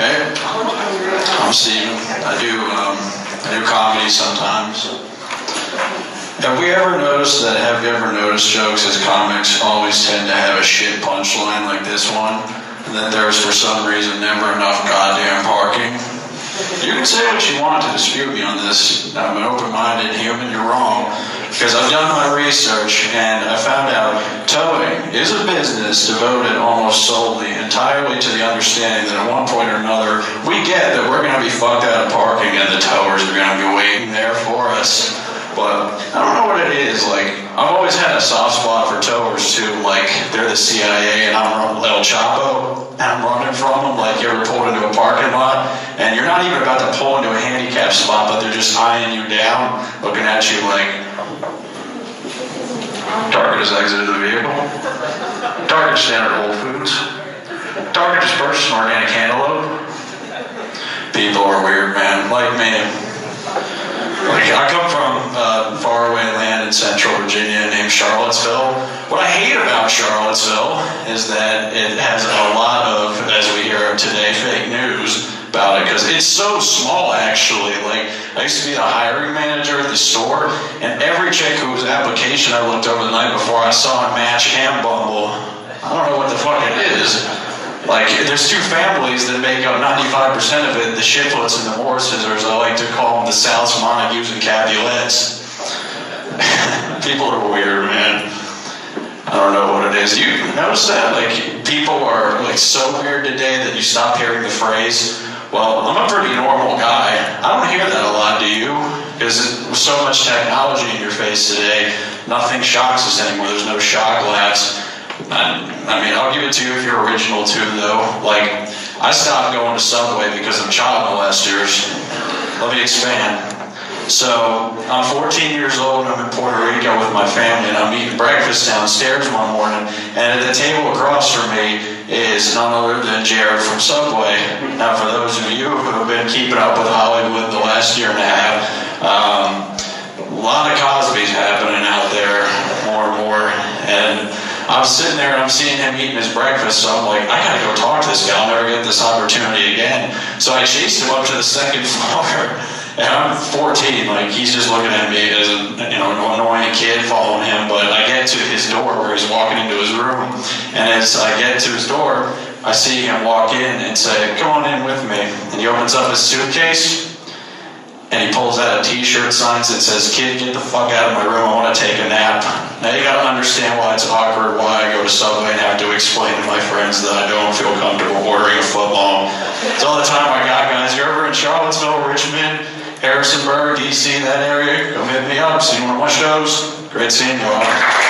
I'm Steven. I do um, I do comedy sometimes. Have we ever noticed that? Have you ever noticed jokes as comics always tend to have a shit punchline like this one, and that there's for some reason never enough goddamn parking? You can say what you want to dispute me on this. I'm an open-minded human. You're wrong because I've done my research and I found out towing is a business devoted almost solely, entirely to the understanding that at one point or another we get that we're going to be fucked out of parking and the towers are going to be waiting there for us. But I don't know what it is. Like I've always had a soft spot for towers too. Like they're the CIA and I'm El Chapo and I'm running from them. Like you ever pulled into a parking lot and you're not even about to pull into a handicap spot, but they're just eyeing you down, looking at you like Target has exited the vehicle. Target standard Whole Foods. Target just purchased an organic cantaloupe. People are weird, man. Like me. Like, I come from uh, faraway land in central Virginia named Charlottesville. What I hate about Charlottesville is that it has a lot of, as we hear today, fake news about it because it's so small actually. Like I used to be the hiring manager at the store, and every chick whose application I looked over the night before I saw a Match and Bumble. I don't know what the fuck it is. Like, there's two families that make up 95% of it the Shiplets and the Morrises, or as I like to call them, the Souths, Montagues, and Capulets. People are weird, man. I don't know what it is. You notice that? Like, people are like so weird today that you stop hearing the phrase, well, I'm a pretty normal guy. I don't hear that a lot, do you? Because with so much technology in your face today, nothing shocks us anymore. There's no shock labs I, I mean, I'll give it to you if you're original too, though. Like, I stopped going to Subway because of child molesters. Let me expand. So, I'm 14 years old, and I'm in Puerto Rico with my family, and I'm eating breakfast downstairs one morning, and at the table across from me is none other than Jared from Subway. Now, for those of you who have been keeping up with Hollywood the last year and a half, um, a lot of Cosby's happening out there more and more, and I'm sitting there and I'm seeing him eating his breakfast, so I'm like, I gotta go talk to this guy. I'll never get this opportunity again. So I chased him up to the second floor. And I'm 14, like he's just looking at me as a you know annoying kid following him. But I get to his door where he's walking into his room, and as I get to his door, I see him walk in and say, "Come on in with me." And he opens up his suitcase, and he pulls out a T-shirt sign that says, "Kid, get the fuck out of my room. I want to take a nap." Now you got to understand why it's awkward. Why I go to Subway and have to explain to my friends that I don't feel comfortable ordering a footlong. It's all the time I got, guys. You're ever in Charlottesville, Richmond, Harrisonburg, DC, that area? Come hit me up. See one of my shows. Great seeing you all.